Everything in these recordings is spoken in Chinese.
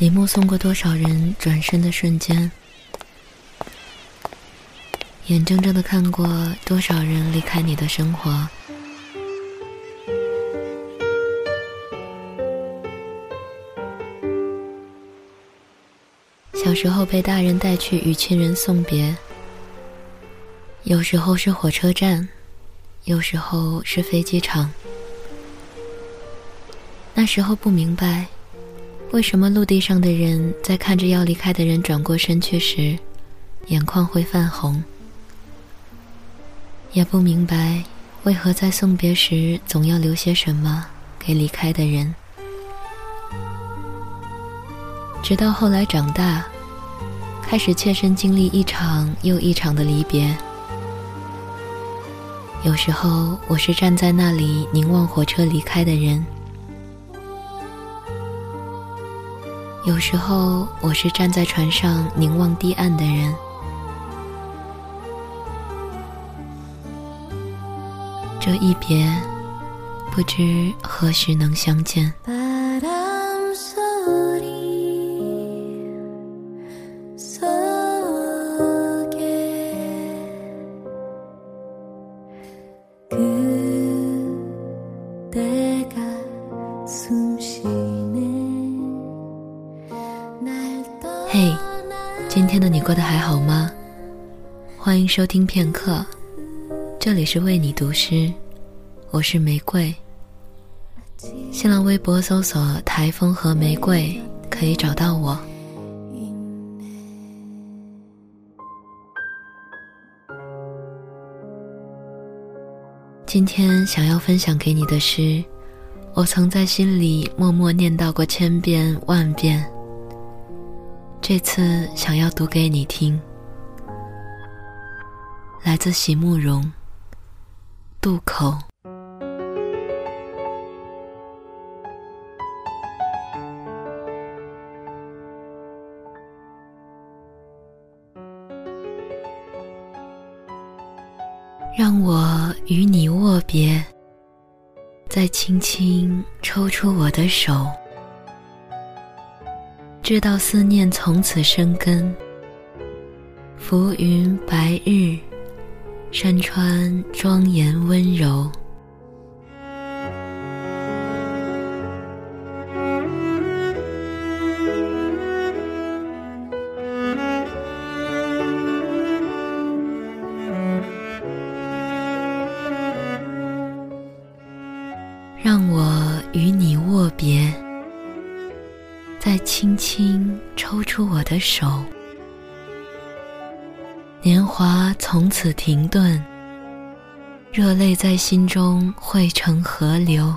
你目送过多少人转身的瞬间？眼睁睁的看过多少人离开你的生活？小时候被大人带去与亲人送别，有时候是火车站，有时候是飞机场。那时候不明白。为什么陆地上的人在看着要离开的人转过身去时，眼眶会泛红？也不明白为何在送别时总要留些什么给离开的人。直到后来长大，开始切身经历一场又一场的离别。有时候我是站在那里凝望火车离开的人。有时候，我是站在船上凝望堤岸的人。这一别，不知何时能相见。天的你过得还好吗？欢迎收听片刻，这里是为你读诗，我是玫瑰。新浪微博搜索“台风和玫瑰”可以找到我。今天想要分享给你的诗，我曾在心里默默念叨过千遍万遍。这次想要读给你听，来自席慕容。渡口，让我与你握别，再轻轻抽出我的手。知道思念从此生根，浮云白日，山川庄严温柔。再轻轻抽出我的手，年华从此停顿，热泪在心中汇成河流。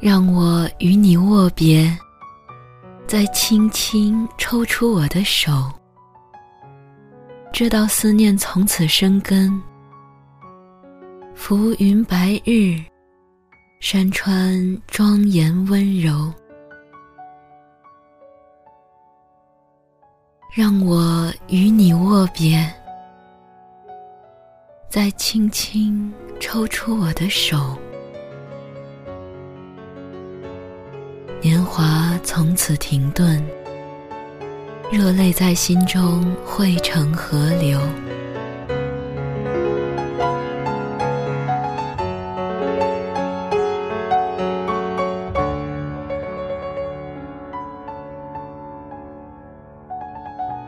让我与你握别，再轻轻抽出我的手，知道思念从此生根。浮云白日，山川庄严温柔。让我与你握别，再轻轻抽出我的手。年华从此停顿，热泪在心中汇成河流。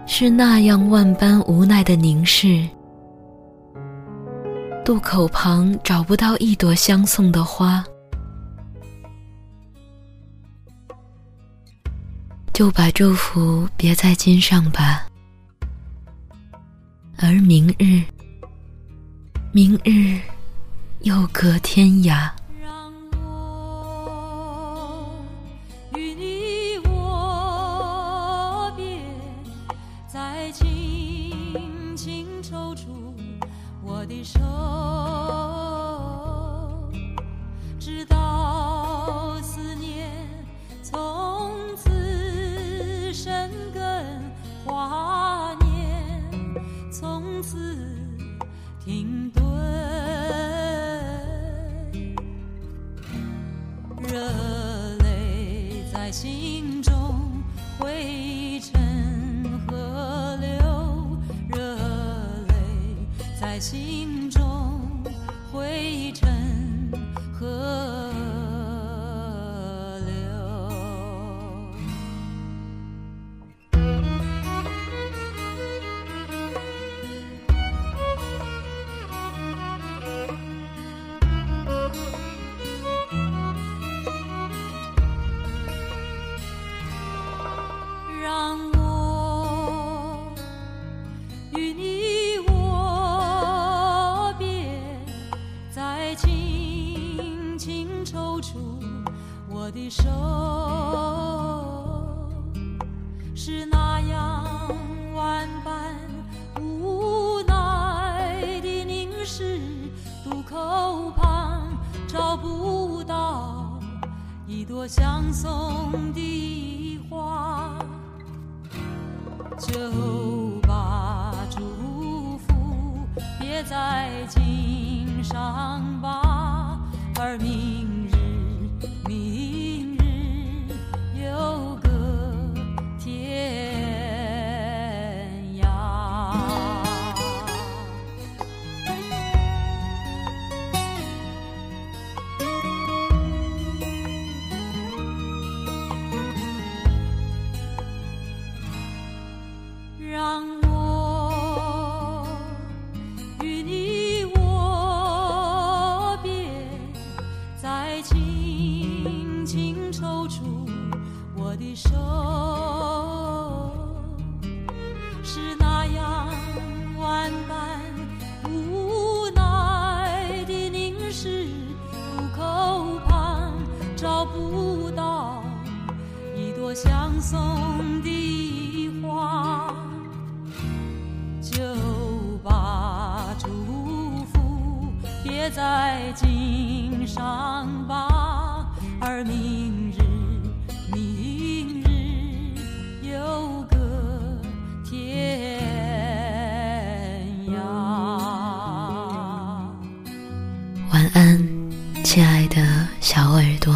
是那样万般无奈的凝视，渡口旁找不到一朵相送的花。就把祝福别在襟上吧，而明日，明日又隔天涯。在心中汇成河流，热泪在心中汇成。让我与你握别，再轻轻抽出我的手，是那样万般无奈的凝视，渡口旁找不到一朵相送的花。就把祝福别在襟上吧，而明让我与你握别，再轻轻抽出我的手，是那样万般无奈的凝视，路口旁找不到一朵相送的别在锦上吧，而明日明日有个天涯。晚安，亲爱的小耳朵。